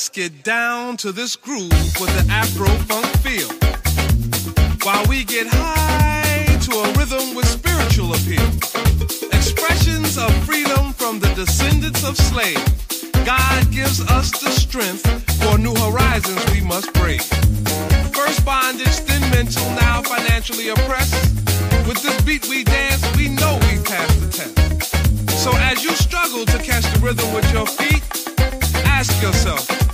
Just get down to this groove with the Afro funk feel. While we get high to a rhythm with spiritual appeal. Expressions of freedom from the descendants of slaves. God gives us the strength for new horizons we must brave. First bondage, then mental, now financially oppressed. With this beat we dance, we know we passed the test. So as you struggle to catch the rhythm with your feet, ask yourself,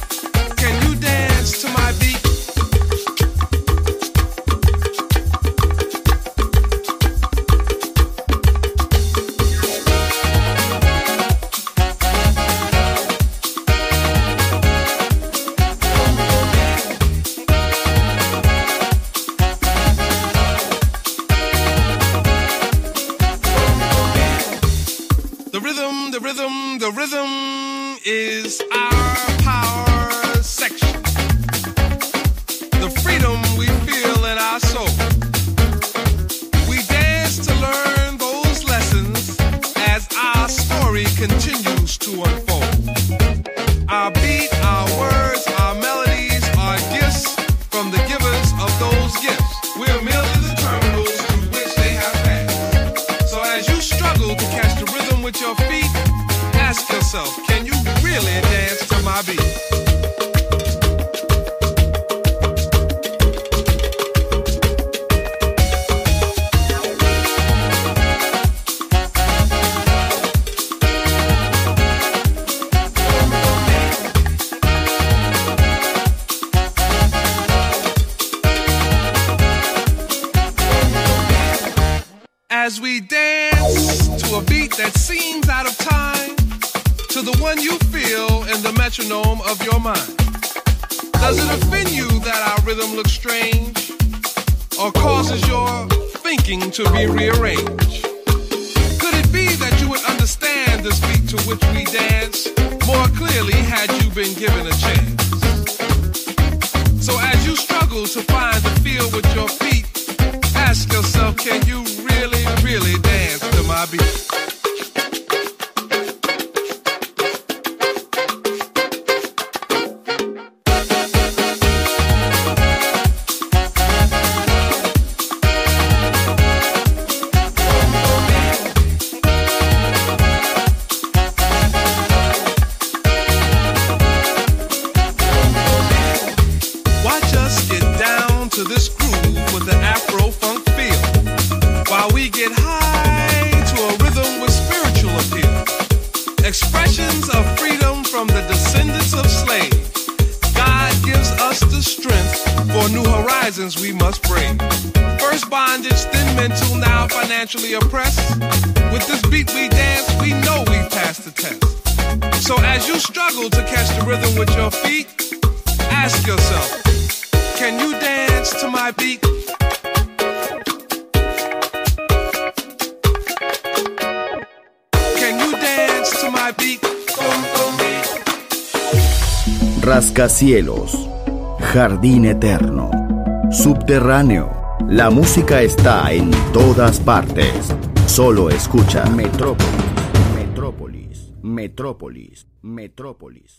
yourself, can you really dance to my beat? to be rearranged. So as you struggle to catch the rhythm with your feet, ask yourself, can you dance to my beat? Can you dance to my beat? Rascacielos, jardín eterno, subterráneo. La música está en todas partes. Solo escucha Metrópolis. Metrópolis, Metrópolis.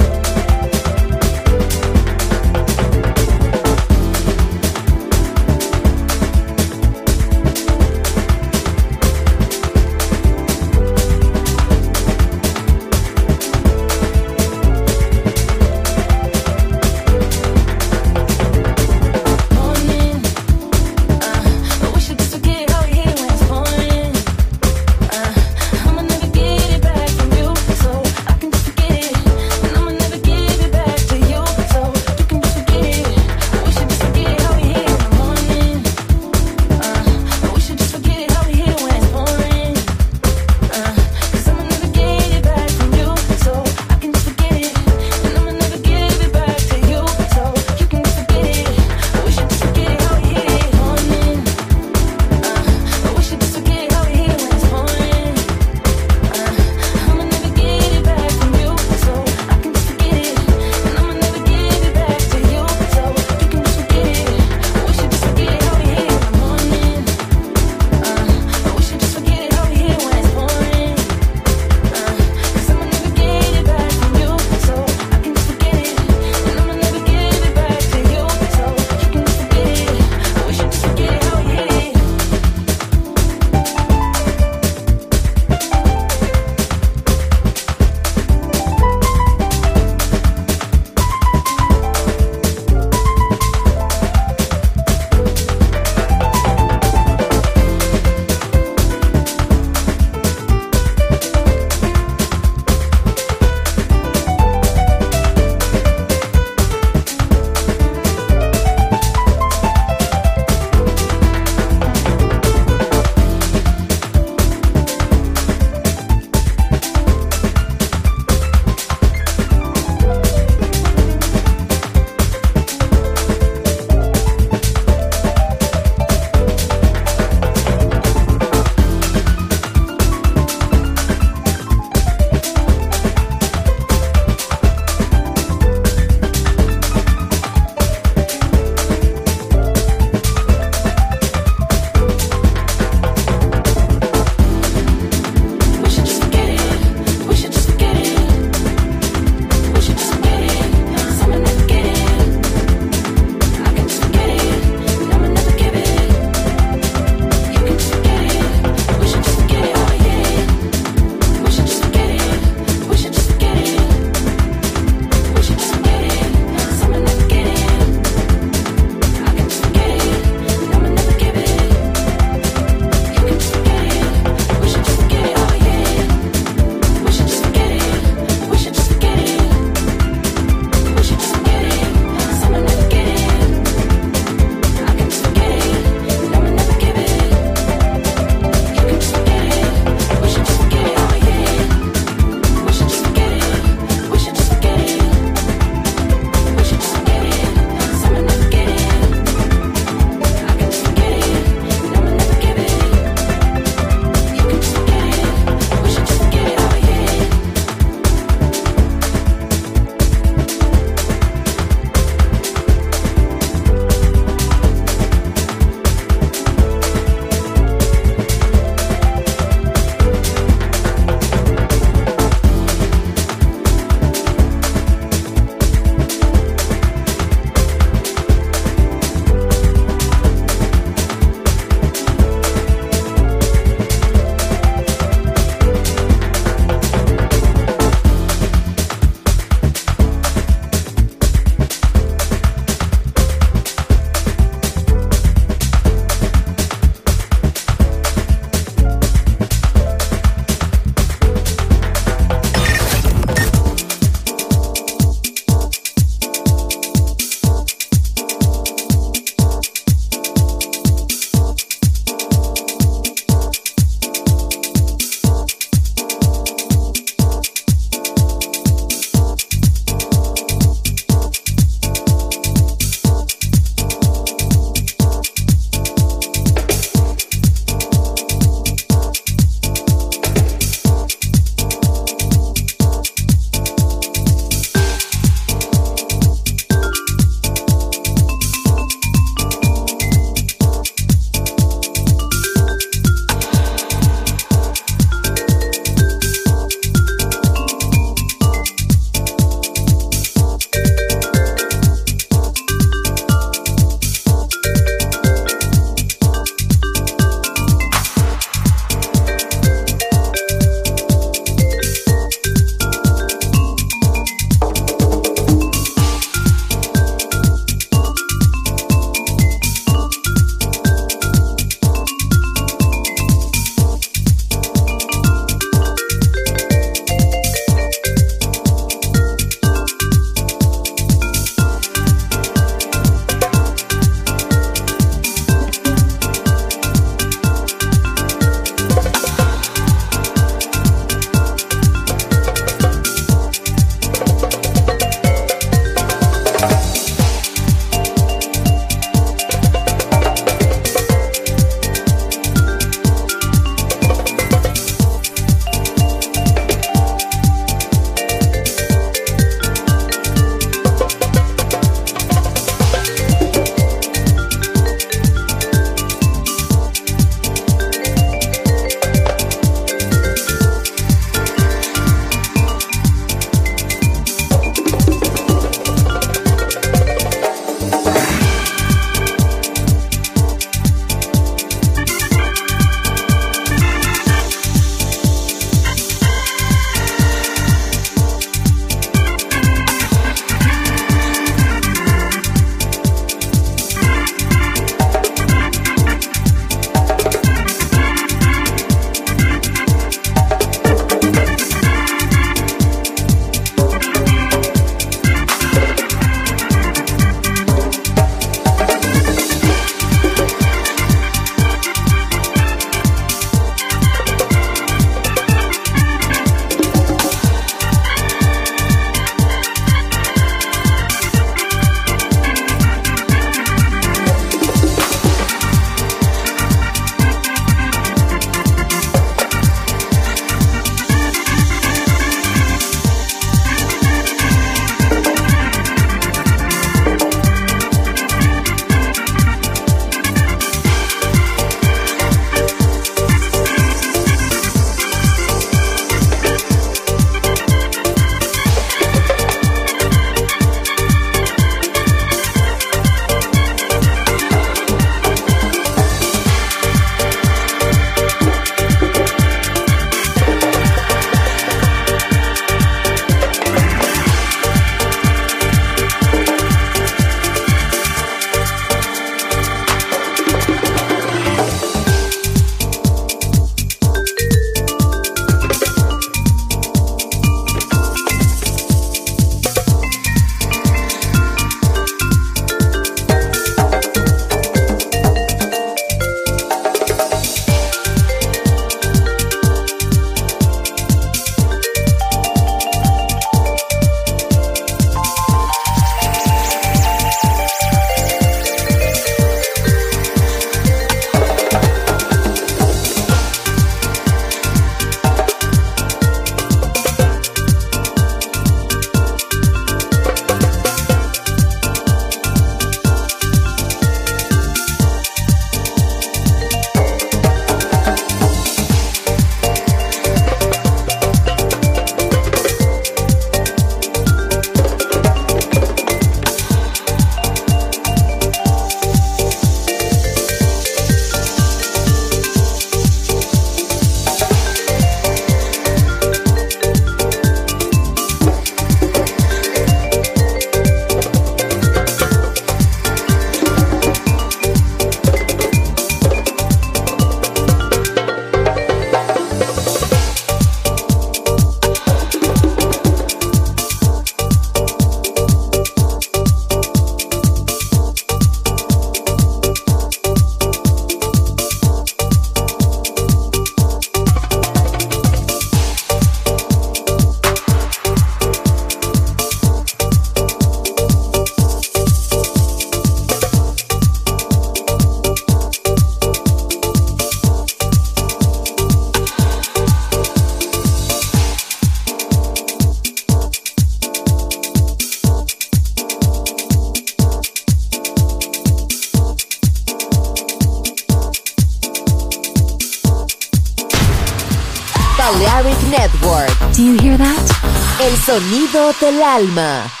Sonido del alma.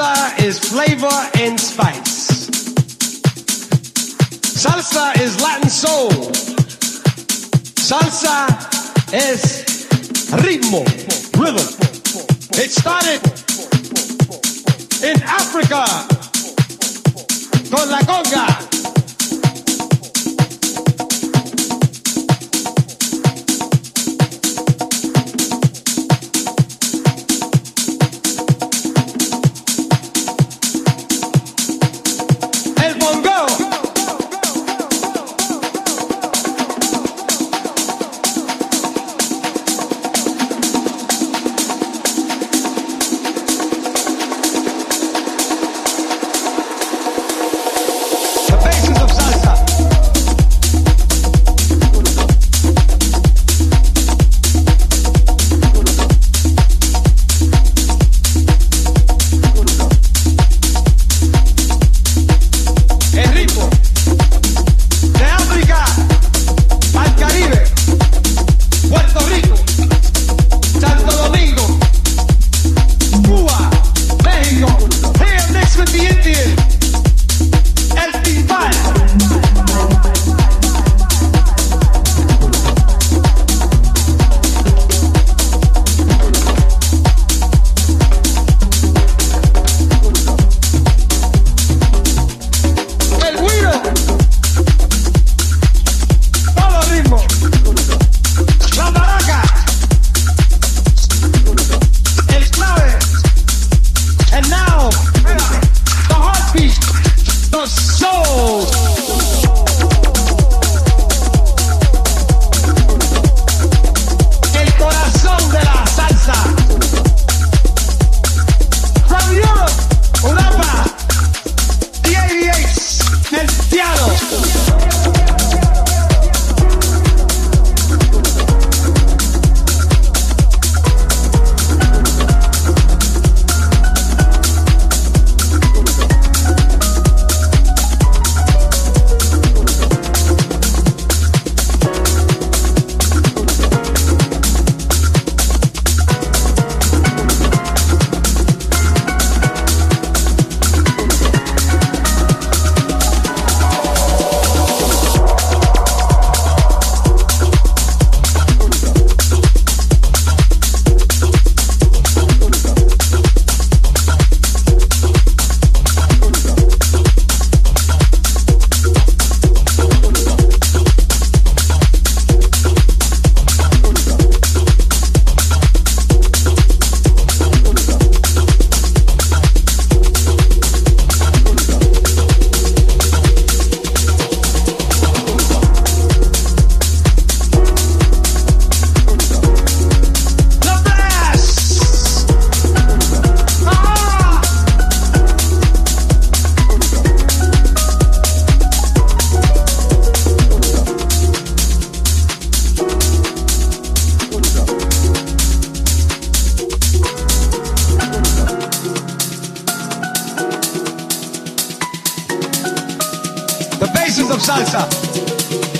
Salsa is flavor and spice. Salsa is Latin soul. Salsa is ritmo, rhythm. It started in Africa con la conga. Of Salsa.